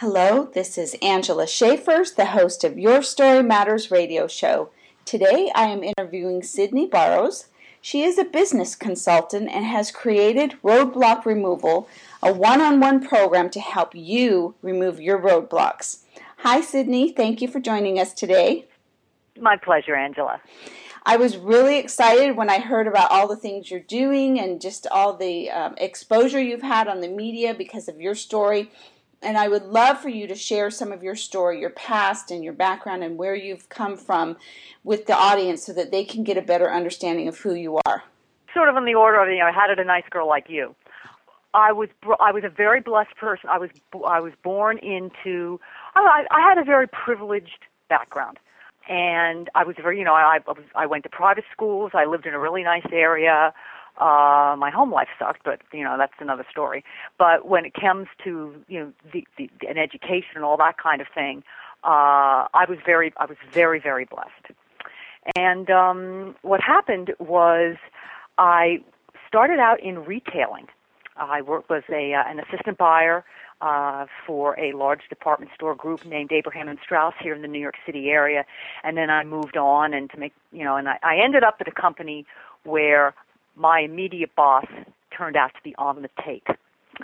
Hello, this is Angela Schaefer, the host of Your Story Matters radio show. Today I am interviewing Sydney Barrows. She is a business consultant and has created Roadblock Removal, a one on one program to help you remove your roadblocks. Hi, Sydney. Thank you for joining us today. My pleasure, Angela. I was really excited when I heard about all the things you're doing and just all the um, exposure you've had on the media because of your story and I would love for you to share some of your story, your past, and your background, and where you've come from with the audience so that they can get a better understanding of who you are. Sort of in the order of, you know, how did a nice girl like you? I was I was a very blessed person. I was I was born into I, I had a very privileged background, and I was very you know I I, was, I went to private schools. I lived in a really nice area. Uh, my home life sucked, but you know that's another story. But when it comes to you know the, the an education and all that kind of thing, uh, I was very I was very very blessed. And um, what happened was I started out in retailing. I worked was a uh, an assistant buyer uh, for a large department store group named Abraham and Straus here in the New York City area, and then I moved on and to make you know, and I, I ended up at a company where my immediate boss turned out to be on the take.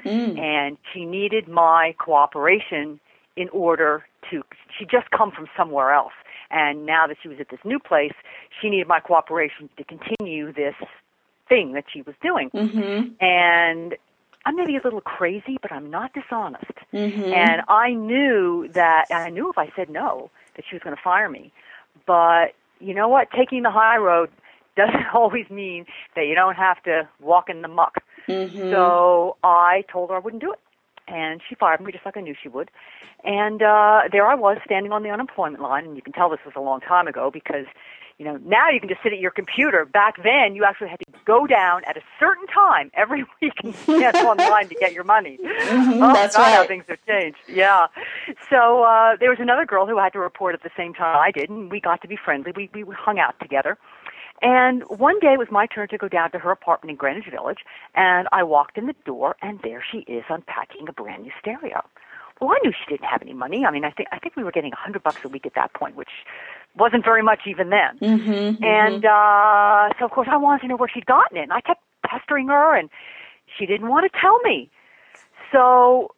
Mm. And she needed my cooperation in order to, she'd just come from somewhere else. And now that she was at this new place, she needed my cooperation to continue this thing that she was doing. Mm-hmm. And I'm maybe a little crazy, but I'm not dishonest. Mm-hmm. And I knew that, I knew if I said no, that she was going to fire me. But you know what? Taking the high road doesn't always mean that you don't have to walk in the muck. Mm-hmm. So I told her I wouldn't do it. And she fired me just like I knew she would. And uh there I was standing on the unemployment line and you can tell this was a long time ago because you know, now you can just sit at your computer. Back then, you actually had to go down at a certain time every week and stand online to get your money. Mm-hmm, oh, that's right. how things have changed. Yeah. So uh, there was another girl who had to report at the same time I did, and we got to be friendly. We we hung out together. And one day it was my turn to go down to her apartment in Greenwich Village, and I walked in the door, and there she is unpacking a brand new stereo. Well, I knew she didn't have any money. I mean, I think I think we were getting a hundred bucks a week at that point, which wasn't very much even then. Mm-hmm, mm-hmm. and uh, so, of course, I wanted to know where she'd gotten it. And I kept pestering her, and she didn't want to tell me. So,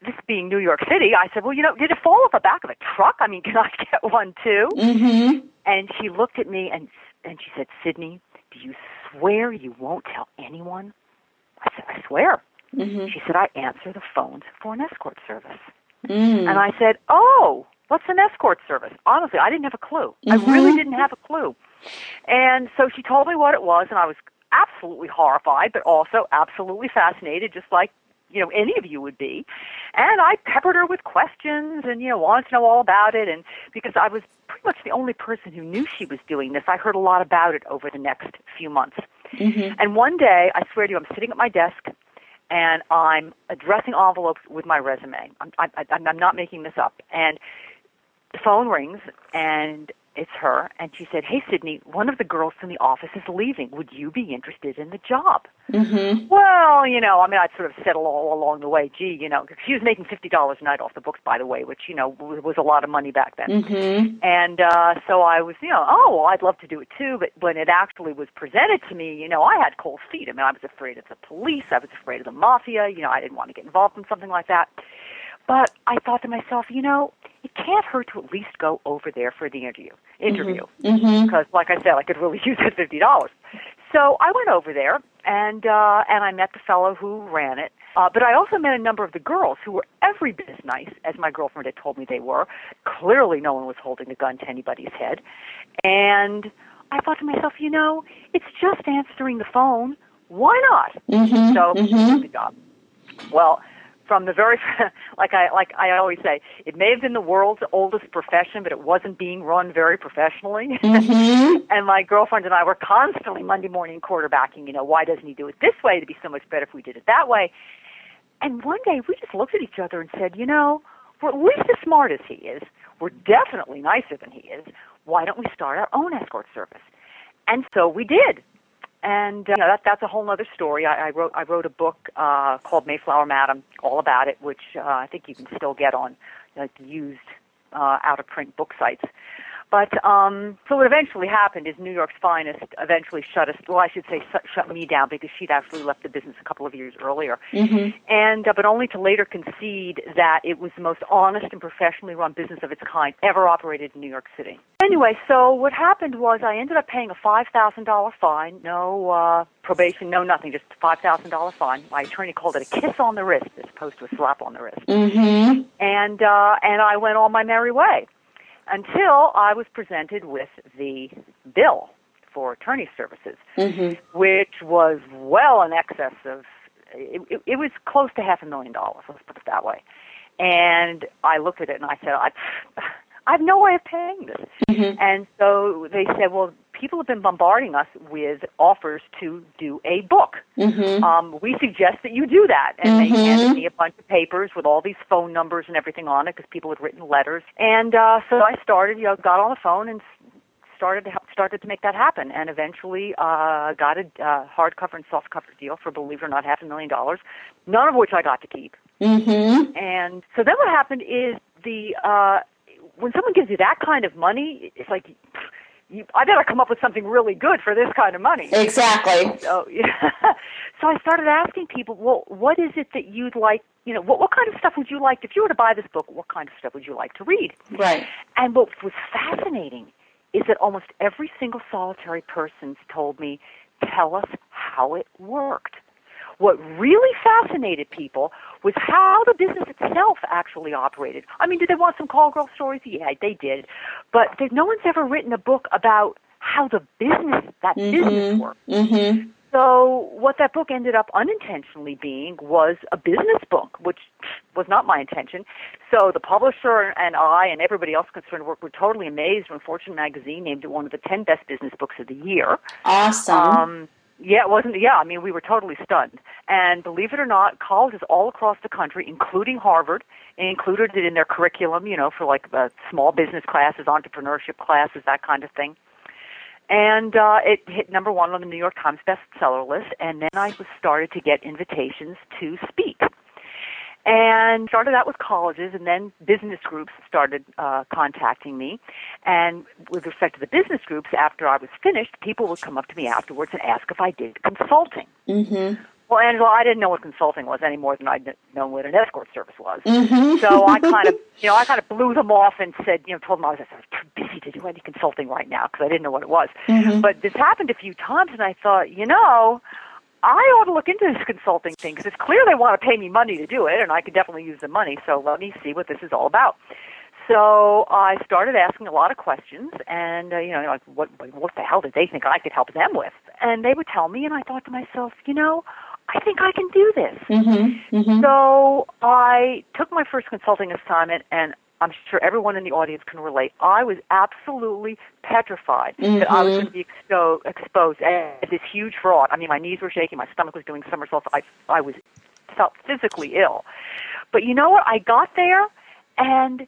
this being New York City, I said, "Well, you know, did it fall off the back of a truck? I mean, can I get one too?" Mm-hmm. And she looked at me and and she said, Sydney, do you swear you won't tell anyone? I said, I swear. Mm-hmm. She said, I answer the phones for an escort service. Mm. And I said, Oh, what's an escort service? Honestly, I didn't have a clue. Mm-hmm. I really didn't have a clue. And so she told me what it was, and I was absolutely horrified, but also absolutely fascinated, just like you know any of you would be. And i peppered her with questions and you know wanted to know all about it. And because i was pretty much the only person who knew she was doing this i heard a lot about it over the next few months. Mm-hmm. and one day i swear to you i'm sitting at my desk and i'm addressing envelopes with my resume. I'm i, i'm, I'm not making this up. And the phone rings and it's her, and she said, "Hey, Sydney, one of the girls from the office is leaving. Would you be interested in the job?" Mm-hmm. Well, you know, I mean, I'd sort of said all along the way, "Gee, you know, cause she was making fifty dollars a night off the books, by the way, which you know was a lot of money back then." Mm-hmm. And uh, so I was, you know, oh, well, I'd love to do it too. But when it actually was presented to me, you know, I had cold feet. I mean, I was afraid of the police. I was afraid of the mafia. You know, I didn't want to get involved in something like that. But I thought to myself, you know, it can't to at least go over there for the interview. Interview, mm-hmm. mm-hmm. because mm-hmm. like I said, I could really use that fifty dollars. So I went over there, and uh, and I met the fellow who ran it. Uh, but I also met a number of the girls who were every bit as nice as my girlfriend had told me they were. Clearly, no one was holding a gun to anybody's head, and I thought to myself, you know, it's just answering the phone. Why not? Mm-hmm. So mm-hmm. the job. Well, from the very like I like I always say, it may have been the world's oldest profession, but it wasn't being run very professionally. Mm-hmm. and my girlfriend and I were constantly Monday morning quarterbacking. You know, why doesn't he do it this way? It'd be so much better if we did it that way. And one day we just looked at each other and said, you know, we're at least as smart as he is. We're definitely nicer than he is. Why don't we start our own escort service? And so we did. And uh, you know, that that's a whole other story. I, I wrote I wrote a book uh, called Mayflower Madam, all about it, which uh, I think you can still get on like used uh, out of print book sites. But um, so what eventually happened is New York's Finest eventually shut us. Well, I should say shut, shut me down because she'd actually left the business a couple of years earlier, mm-hmm. and uh, but only to later concede that it was the most honest and professionally run business of its kind ever operated in New York City. Anyway, so what happened was I ended up paying a five thousand dollar fine, no uh, probation, no nothing, just five thousand dollar fine. My attorney called it a kiss on the wrist as opposed to a slap on the wrist, mm-hmm. and uh, and I went on my merry way until I was presented with the bill for attorney services, mm-hmm. which was well in excess of, it, it, it was close to half a million dollars, let's put it that way. And I looked at it and I said, I, I have no way of paying this. Mm-hmm. And so they said, well, people have been bombarding us with offers to do a book. Mm-hmm. Um, we suggest that you do that. And Mm-hmm. they handed me a bunch of papers with all these phone numbers and everything on it because people had written letters. And uh, so I started, you know, got on the phone and started to help, started to make that happen, and eventually uh, got a uh, hardcover and softcover deal for, believe it or not, half a million dollars. None of which I got to keep. Mm-hmm. And so then what happened is the uh, when someone gives you that kind of money, it's like you, I better come up with something really good for this kind of money. Exactly. So, yeah. so I started asking people, well, what is it that you'd like? You know, what what kind of stuff would you like if you were to buy this book? What kind of stuff would you like to read? Right. And what was fascinating is that almost every single solitary person told me, tell us how it worked. What really fascinated people was how the business itself actually operated. I mean, did they want some call girl stories? Yeah, they did. But there, no one's ever written a book about how the business, that business worked. Mm-hmm. So what that book ended up unintentionally being was a business book, which was not my intention. So the publisher and I and everybody else concerned were, were totally amazed when Fortune magazine named it one of the 10 best business books of the year. Awesome. Um, yeah, it wasn't. Yeah, I mean, we were totally stunned. And believe it or not, colleges all across the country, including Harvard, included it in their curriculum. You know, for like uh, small business classes, entrepreneurship classes, that kind of thing. And uh, it hit number one on the New York Times bestseller list. And then I was started to get invitations to speak. And started out with colleges, and then business groups started uh, contacting me. And with respect to the business groups, after I was finished, people would come up to me afterwards and ask if I did consulting. Mm-hmm. Well, Angela, I didn't know what consulting was any more than I'd known what an escort service was. Mm-hmm. So I kind of, you know, I kind of blew them off and said, you know, told them I was, I was too busy to do any consulting right now because I didn't know what it was. Mhm. But this happened a few times, and I thought, you know, I ought to look into this consulting thing because it's clear they want to pay me money to do it, and I could definitely use the money. So let me see what this is all about. So I started asking a lot of questions, and uh, you know, like what what the hell did they think I could help them with? And they would tell me, and I thought to myself, you know, I think I can do this. Mm-hmm. Mm-hmm. So I took my first consulting assignment, and I'm sure everyone in the audience can relate. I was absolutely petrified that I was Mhm. going to be expo- exposed as this huge fraud. I mean, my knees were shaking, my stomach was doing somersaults. I I was felt physically ill. But you know what? I got there, and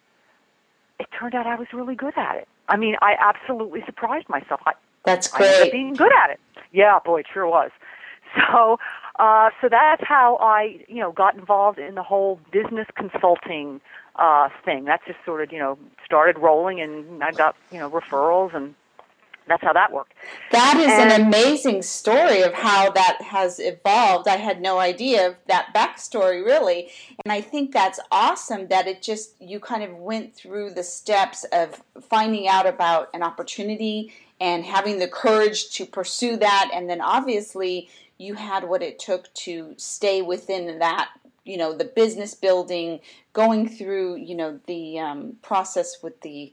it turned out I was really good at it. I mean, I absolutely surprised myself. I, That's I great. being good at it. Yeah, boy, it sure was. So, uh, so that's how I, you know, got involved in the whole business consulting uh, thing. That just sort of, you know, started rolling, and I got, you know, referrals, and that's how that worked. That is And- an amazing story of how that has evolved. I had no idea of that backstory really. And I think that's awesome that it just, you kind of went through the steps of finding out about an opportunity and having the courage to pursue that. And then obviously you had what it took to stay within that, you know, the business building, going through, you know, the um, process with the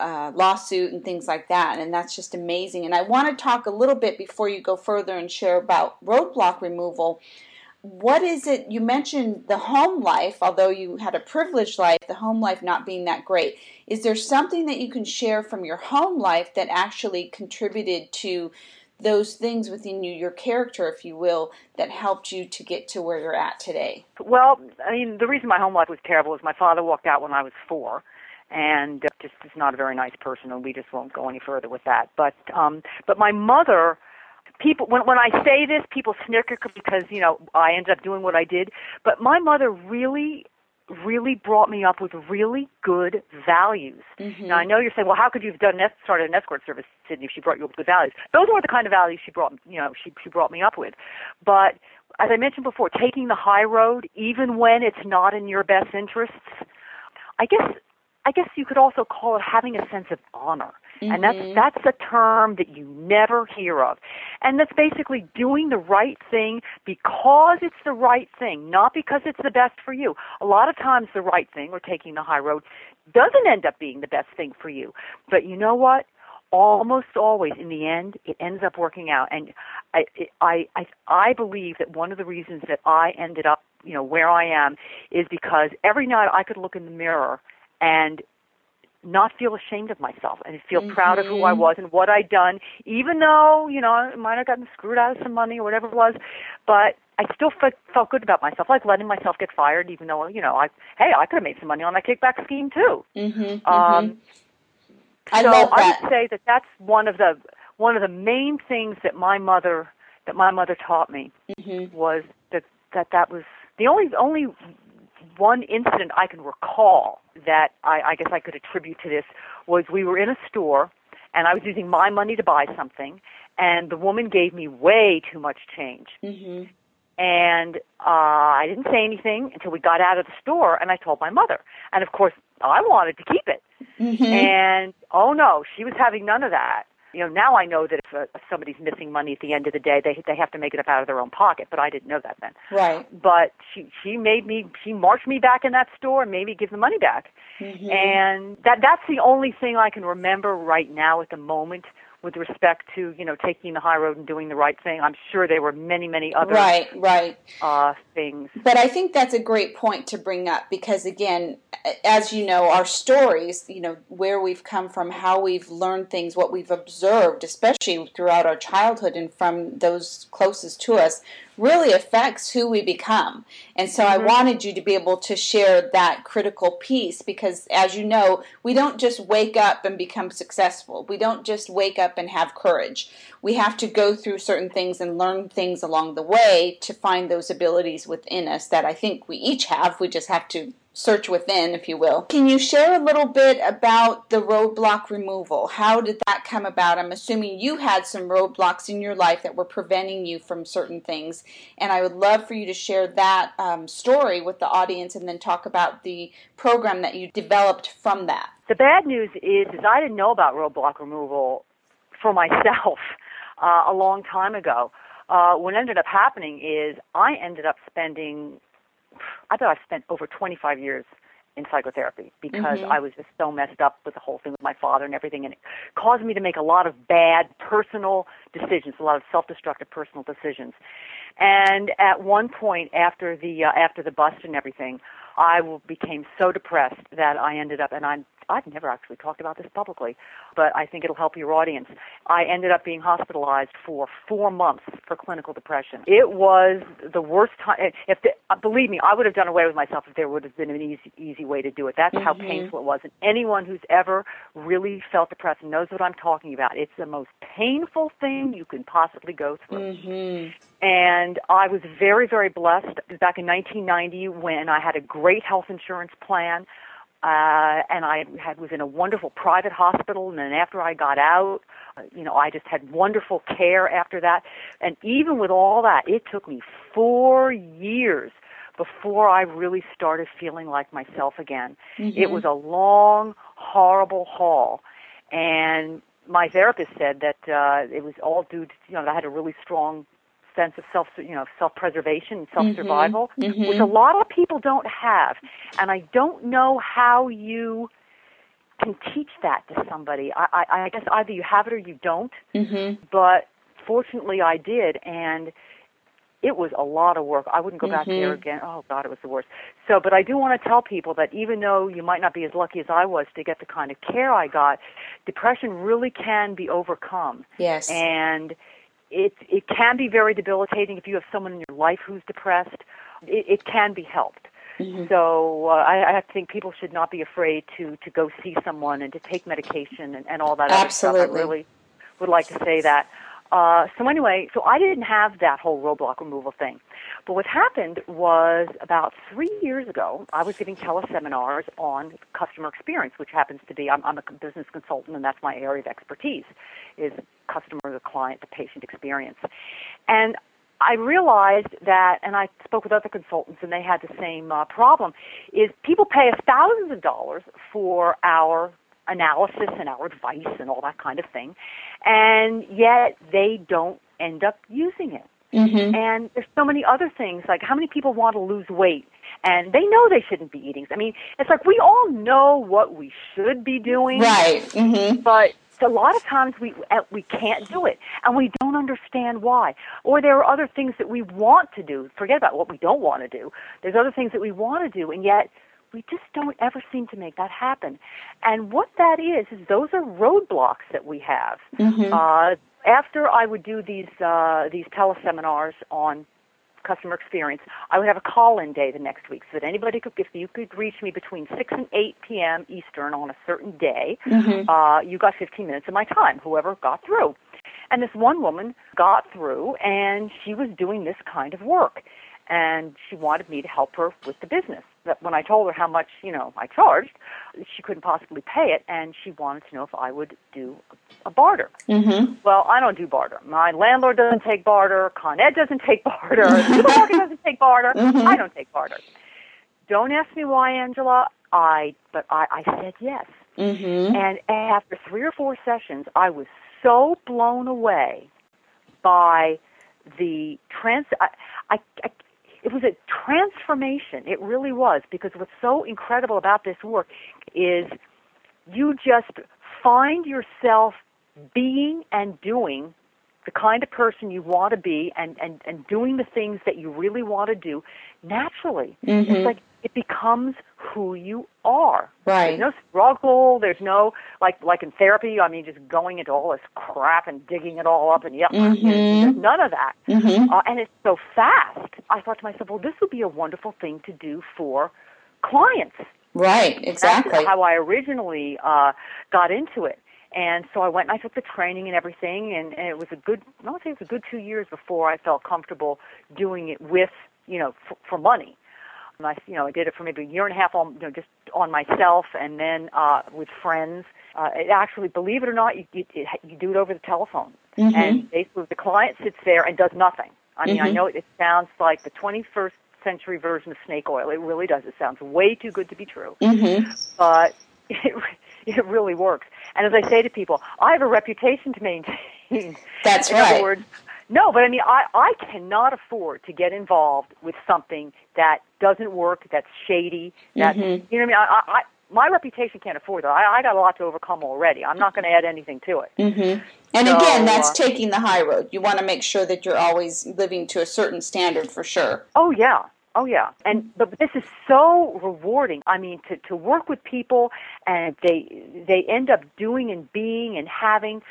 uh, lawsuit and things like that. And that's just amazing. And I want to talk a little bit before you go further and share about roadblock removal. What is it? You mentioned the home life, although you had a privileged life, the home life not being that great. Is there something that you can share from your home life that actually contributed to those things within you, your character, if you will, that helped you to get to where you're at today? Well, I mean, the reason my home life was terrible is my father walked out when I was four, and uh, just is not a very nice person, and we just won't go any further with that. But um, but my mother people when when I say this, people snicker because you know I ended up doing what I did. But my mother really really brought me up with really good values. Mm-hmm. Now I know you're saying, well, how could you have done an, started an escort service, Sydney, if she brought you up with good values? Those weren't the kind of values she brought, you know, she she brought me up with. But as I mentioned before, taking the high road, even when it's not in your best interests, I guess I guess you could also call it having a sense of honor. Mm-hmm. And that's that's a term that you never hear of. And that's basically doing the right thing because it's the right thing, not because it's the best for you. A lot of times the right thing or taking the high road doesn't end up being the best thing for you. But you know what? Almost always in the end it ends up working out and I I I I believe that one of the reasons that I ended up, you know, where I am is because every night I could look in the mirror and not feel ashamed of myself and feel mm-hmm. proud of who I was and what I'd done, even though, you know, I might have gotten screwed out of some money or whatever it was, but I still felt, felt good about myself, like letting myself get fired, even though, you know, I, hey, I could have made some money on that kickback scheme too. Mm-hmm, um, I so love I would say that that's one of the one of the main things that my mother that my mother taught me Mm-hmm. was that that that was the only only one incident I can recall that I, I guess I could attribute to this was we were in a store and I was using my money to buy something and the woman gave me way too much change Mm-hmm. and uh, I didn't say anything until we got out of the store and I told my mother and of course I wanted to keep it Mm-hmm. and oh no she was having none of that you know now I know that if, uh, if somebody's missing money at the end of the day they they have to make it up out of their own pocket but I didn't know that then Right. but she she made me she marched me back in that store and made me give the money back Mm-hmm. and that that's the only thing I can remember right now at the moment with respect to you know taking the high road and doing the right thing I'm sure there were many many other Right, right. uh things But I think that's a great point to bring up because, again, as you know, our stories, you know, where we've come from, how we've learned things, what we've observed, especially throughout our childhood and from those closest to us, really affects who we become. And so I mm-hmm. wanted you to be able to share that critical piece because, as you know, we don't just wake up and become successful. We don't just wake up and have courage. We have to go through certain things and learn things along the way to find those abilities within us that I think we each have. We just have to search within, if you will. Can you share a little bit about the roadblock removal? How did that come about? I'm assuming you had some roadblocks in your life that were preventing you from certain things, and I would love for you to share that um, story with the audience and then talk about the program that you developed from that. The bad news is, is I didn't know about roadblock removal for myself uh, a long time ago. Uh, what ended up happening is I ended up spending, I thought I spent over 25 years in psychotherapy because Mhm. I was just so messed up with the whole thing with my father and everything, and it caused me to make a lot of bad personal decisions, a lot of self-destructive personal decisions. And at one point, after the uh, after the bust and everything, I w- became so depressed that I ended up, and I I've never actually talked about this publicly, but I think it'll help your audience. I ended up being hospitalized for four months for clinical depression. It was the worst time. If the, uh, believe me, I would have done away with myself if there would have been an easy easy way to do it. That's how Mhm. painful it was. And anyone who's ever really felt depressed knows what I'm talking about. It's the most painful thing you can possibly go through Mm-hmm. and I was very, very blessed back in 1990 when I had a great health insurance plan, uh, and I had was in a wonderful private hospital. And then after I got out, uh, you know, I just had wonderful care after that. And even with all that, it took me four years before I really started feeling like myself again. It was a long, horrible haul, and my therapist said that uh, it was all due to you know I had a really strong sense of self you know self preservation and self survival, Mhm. which a lot of people don't have, and I don't know how you can teach that to somebody. I, I, I guess either you have it or you don't Mm-hmm. but fortunately I did and it was a lot of work. I wouldn't go back there Mhm. again. Oh god, it was the worst. So, but I do want to tell people that even though you might not be as lucky as I was to get the kind of care I got, depression really can be overcome. Yes. And it it can be very debilitating if you have someone in your life who's depressed. It, it can be helped. Mhm. So uh, I, I think people should not be afraid to to go see someone and to take medication and, and all that other stuff. Absolutely. I really would like to say that. Uh, so anyway, so I didn't have that whole roadblock removal thing. But what happened was about three years ago, I was giving teleseminars on customer experience, which happens to be, I'm, I'm a business consultant and that's my area of expertise, is customer, the client, the patient experience. And I realized that, and I spoke with other consultants, and they had the same uh, problem, is people pay us thousands of dollars for our analysis and our advice and all that kind of thing, and yet they don't end up using it. Mm-hmm. And there's so many other things, like how many people want to lose weight and they know they shouldn't be eating. I mean, it's like we all know what we should be doing, right? Mm-hmm. But a lot of times we uh, we can't do it, and we don't understand why. Or there are other things that we want to do. Forget about what we don't want to do. There's other things that we want to do, and yet we just don't ever seem to make that happen. And what that is is those are roadblocks that we have. Mm-hmm. Uh, after I would do these uh, these teleseminars on customer experience, I would have a call-in day the next week, so that anybody could, if you could reach me between six and eight p.m. Eastern on a certain day, mm-hmm. uh, you got 15 minutes of my time. Whoever got through, and this one woman got through, and she was doing this kind of work, and she wanted me to help her with the business that when I told her how much, you know, I charged, she couldn't possibly pay it, and she wanted to know if I would do a barter. Mm-hmm. Well, I don't do barter. My landlord doesn't take barter. Con Ed doesn't take barter. the supermarket doesn't take barter. Mm-hmm. I don't take barter. Don't ask me why, Angela. I, but I, I said yes. Mm-hmm. And after three or four sessions, I was so blown away by the trans. I, I, I it was a transformation. It really was because what's so incredible about this work is you just find yourself being and doing the kind of person you want to be and, and, and doing the things that you really want to do naturally. Mm-hmm. It's like it becomes who you are. Right. There's no struggle. There's no like like in therapy. I mean, just going into all this crap and digging it all up and yeah, mm-hmm. none of that. Mm-hmm. Uh, and it's so fast. I thought to myself, well, this would be a wonderful thing to do for clients. Right. Exactly. That's how I originally uh, got into it. And so I went and I took the training and everything, and, and it was a good, I would say it was a good two years before I felt comfortable doing it with, you know, f- for money. And I, you know, I did it for maybe a year and a half on, you know, just on myself, and then uh, with friends. Uh, it actually, believe it or not, you, you, you do it over the telephone, mm-hmm. and basically the client sits there and does nothing. I mean, mm-hmm. I know it, it sounds like the 21st century version of snake oil. It really does. It sounds way too good to be true, mm-hmm. but it it really works. And as I say to people, I have a reputation to maintain. That's In right. Other words, no, but I mean, I, I cannot afford to get involved with something that doesn't work, that's shady, that, mm-hmm. you know what I mean? I, I, my reputation can't afford that. I, I got a lot to overcome already. I'm not going to add anything to it. Mm-hmm. And so, again, that's uh, taking the high road. You want to make sure that you're always living to a certain standard for sure. Oh, yeah. Oh yeah, and but this is so rewarding. I mean, to to work with people and they they end up doing and being and having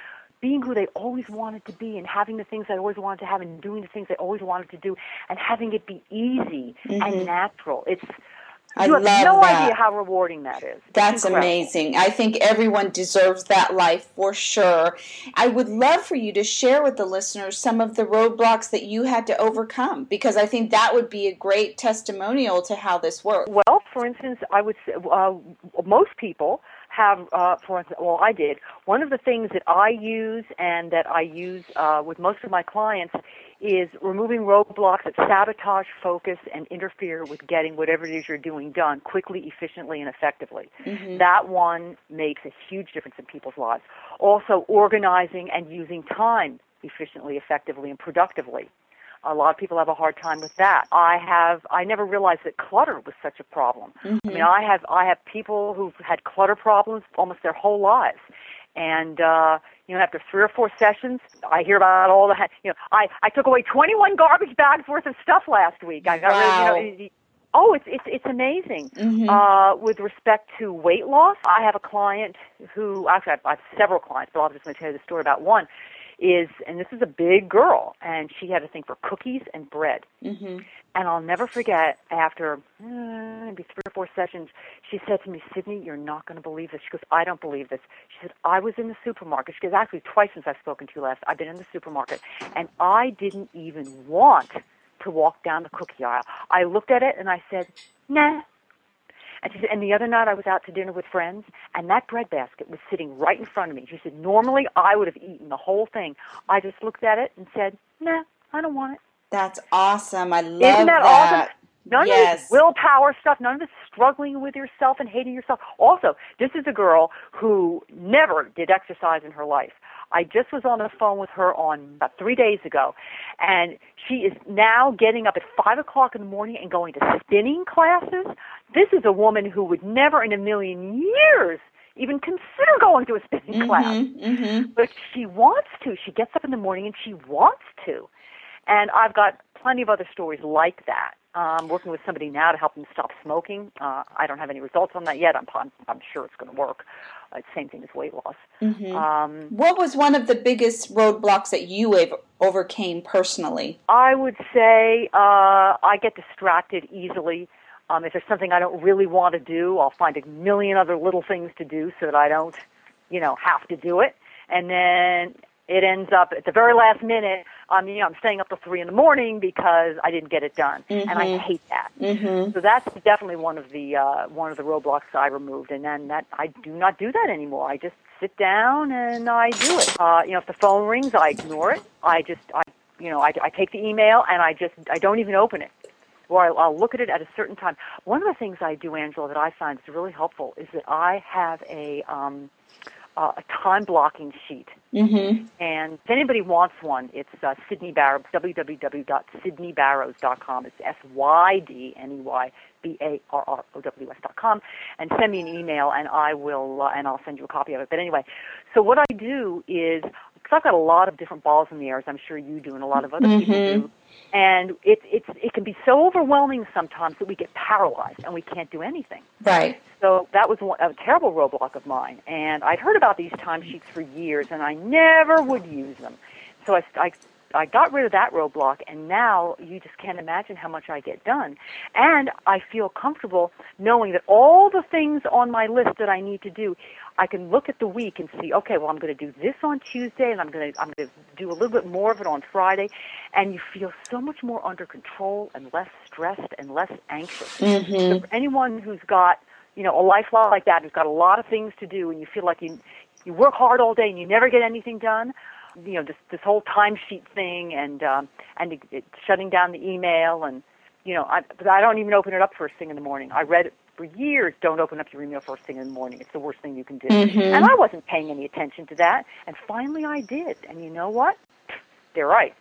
being who they always wanted to be and having the things they always wanted to have and doing the things they always wanted to do and having it be easy mm-hmm. and natural. It's I you have love no that. idea how rewarding that is. That's amazing. I think everyone deserves that life for sure. I would love for you to share with the listeners some of the roadblocks that you had to overcome because I think that would be a great testimonial to how this works. Well, for instance, I would say uh, most people have, uh, for instance, well, I did. One of the things that I use and that I use uh, with most of my clients is removing roadblocks that sabotage focus and interfere with getting whatever it is you're doing done quickly, efficiently, and effectively. Mm-hmm. That one makes a huge difference in people's lives. Also, organizing and using time efficiently, effectively, and productively. A lot of people have a hard time with that. I have I never realized that clutter was such a problem. Mm-hmm. I mean, I have I have people who've had clutter problems almost their whole lives. And uh, you know, after three or four sessions, I hear about all the you know, I I took away 21 garbage bags worth of stuff last week. I got wow. rid of, you know, Oh, it's it's it's amazing. Mm-hmm. Uh, with respect to weight loss, I have a client who actually I have, I have several clients, but I'm just going to tell you the story about one is, and this is a big girl, and she had a thing for cookies and bread. Mhm. And I'll never forget after uh, maybe three or four sessions, she said to me, Sydney, you're not going to believe this. She goes, I don't believe this. She said, I was in the supermarket. She goes, actually, twice since I've spoken to you last, I've been in the supermarket, and I didn't even want to walk down the cookie aisle. I looked at it and I said, nah. And she said, and the other night I was out to dinner with friends, and that bread basket was sitting right in front of me. She said, normally I would have eaten the whole thing. I just looked at it and said, nah, I don't want it. That's awesome. I love Isn't that, awesome? None yes. of this willpower stuff, none of this struggling with yourself and hating yourself. Also, this is a girl who never did exercise in her life. I just was on the phone with her on about three days ago, and she is now getting up at five o'clock in the morning and going to spinning classes. This is a woman who would never in a million years even consider going to a spinning Mhm, class. mhm. But she wants to. She gets up in the morning and she wants to. And I've got plenty of other stories like that. Um, working with somebody now to help them stop smoking. Uh, I don't have any results on that yet. I'm, I'm, I'm sure it's going to work. Uh, same thing as weight loss. Mhm. Um, What was one of the biggest roadblocks that you have overcame personally? I would say uh, I get distracted easily. Um, if there's something I don't really want to do, I'll find a million other little things to do so that I don't, you know, have to do it. And then it ends up at the very last minute. I'm, you know, I'm staying up till three in the morning because I didn't get it done, and I Mhm. hate that. Mhm. So that's definitely one of the uh, one of the roadblocks I removed, and then that I do not do that anymore. I just sit down and I do it. Uh, you know, if the phone rings, I ignore it. I just, I, you know, I, I take the email and I just, I don't even open it, or I'll, I'll look at it at a certain time. One of the things I do, Angela, that I find is really helpful is that I have a um, uh, a time blocking sheet. Mhm. And if anybody wants one, it's uh, Sydney Barrows, www.sydneybarrows.com. It's S Y D N E Y B A R R O W S dot com. And send me an email, and I will, uh, and I'll send you a copy of it. But anyway, so what I do is, because I've got a lot of different balls in the air, as I'm sure you do, and a lot of other people Mhm. do. And it, it's, it can be so overwhelming sometimes that we get paralyzed and we can't do anything. Right. So that was one, a terrible roadblock of mine. And I'd heard about these timesheets for years, and I never would use them. So I, I, I got rid of that roadblock, and now you just can't imagine how much I get done. And I feel comfortable knowing that all the things on my list that I need to do, I can look at the week and see, okay, well, I'm going to do this on Tuesday, and I'm going to I'm going to do a little bit more of it on Friday, and you feel so much more under control and less stressed and less anxious. So Mhm. for anyone who's got you know a life like that, who's got a lot of things to do, and you feel like you you work hard all day and you never get anything done, you know this this whole timesheet thing and um, and it, it, shutting down the email and you know I I don't even open it up first thing in the morning. I read for years. Don't open up your email first thing in the morning. It's the worst thing you can do. Mhm. And I wasn't paying any attention to that, and finally I did. And you know what? They're right.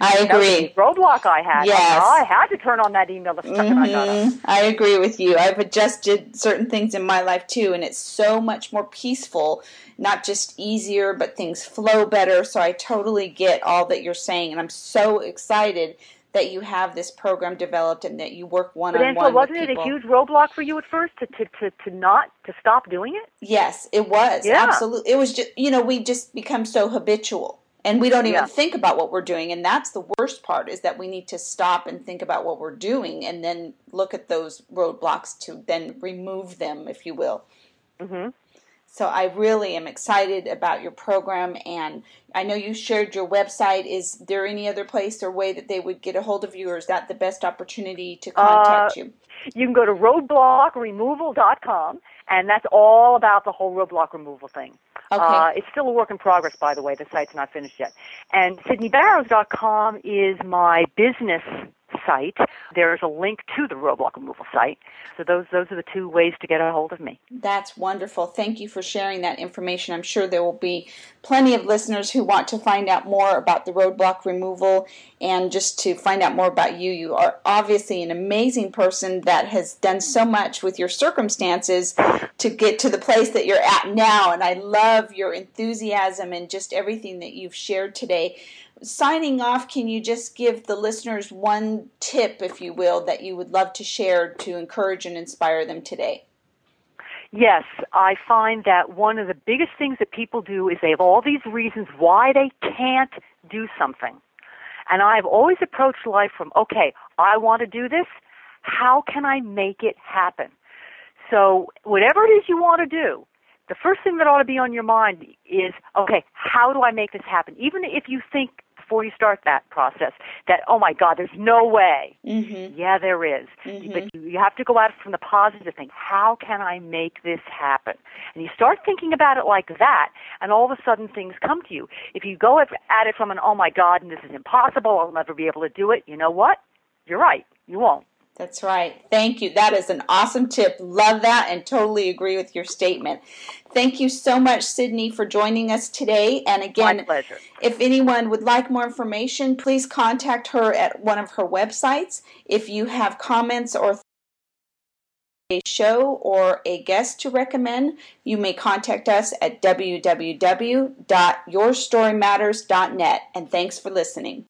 I That was agree. the roadblock I had. Yes. I had to turn on that email the second I got up. Mhm. I agree with you. I've adjusted certain things in my life too, and it's so much more peaceful, not just easier, but things flow better. So I totally get all that you're saying, and I'm so excited that you have this program developed and that you work one But on Angela, one with wasn't it a huge roadblock for you at first to, to, to, to not to stop doing it? Yes, it was. Yeah. Absolutely. It was just, you know, we just become so habitual and we don't even Yeah. think about what we're doing. And that's the worst part is that we need to stop and think about what we're doing and then look at those roadblocks to then remove them, if you will. hmm So I really am excited about your program and I know you shared your website. Is there any other place or way that they would get a hold of you or is that the best opportunity to contact you? You can go to roadblockremoval.com, and that's all about the whole roadblock removal thing. Okay. Uh, it's still a work in progress, by the way. The site's not finished yet. And SydneyBarrows.com is my business site. There's a link to the roadblock removal site. So those those are the two ways to get a hold of me. That's wonderful. Thank you for sharing that information. I'm sure there will be plenty of listeners who want to find out more about the roadblock removal and just to find out more about you. You are obviously an amazing person that has done so much with your circumstances to get to the place that you're at now. And I love your enthusiasm and just everything that you've shared today. Signing off, can you just give the listeners one tip, if you will, that you would love to share to encourage and inspire them today? Yes, I find that one of the biggest things that people do is they have all these reasons why they can't do something. And I've always approached life from, okay, I want to do this. How can I make it happen? So whatever it is you want to do, the first thing that ought to be on your mind is, okay, how do I make this happen? Even if you think before you start that process that, oh my God, there's no way. Mm-hmm. Yeah, there is. Mhm. But you, you have to go out from the positive thing. How can I make this happen? And you start thinking about it like that, and all of a sudden things come to you. If you go at it from an, oh my God, and this is impossible, I'll never be able to do it, you know what? You're right. You won't. That's right. Thank you. That is an awesome tip. Love that and totally agree with your statement. Thank you so much, Sydney, for joining us today. And again, if anyone would like more information, please contact her at one of her websites. If you have comments or a show or a guest to recommend, you may contact us at www.yourstorymatters.net. And thanks for listening.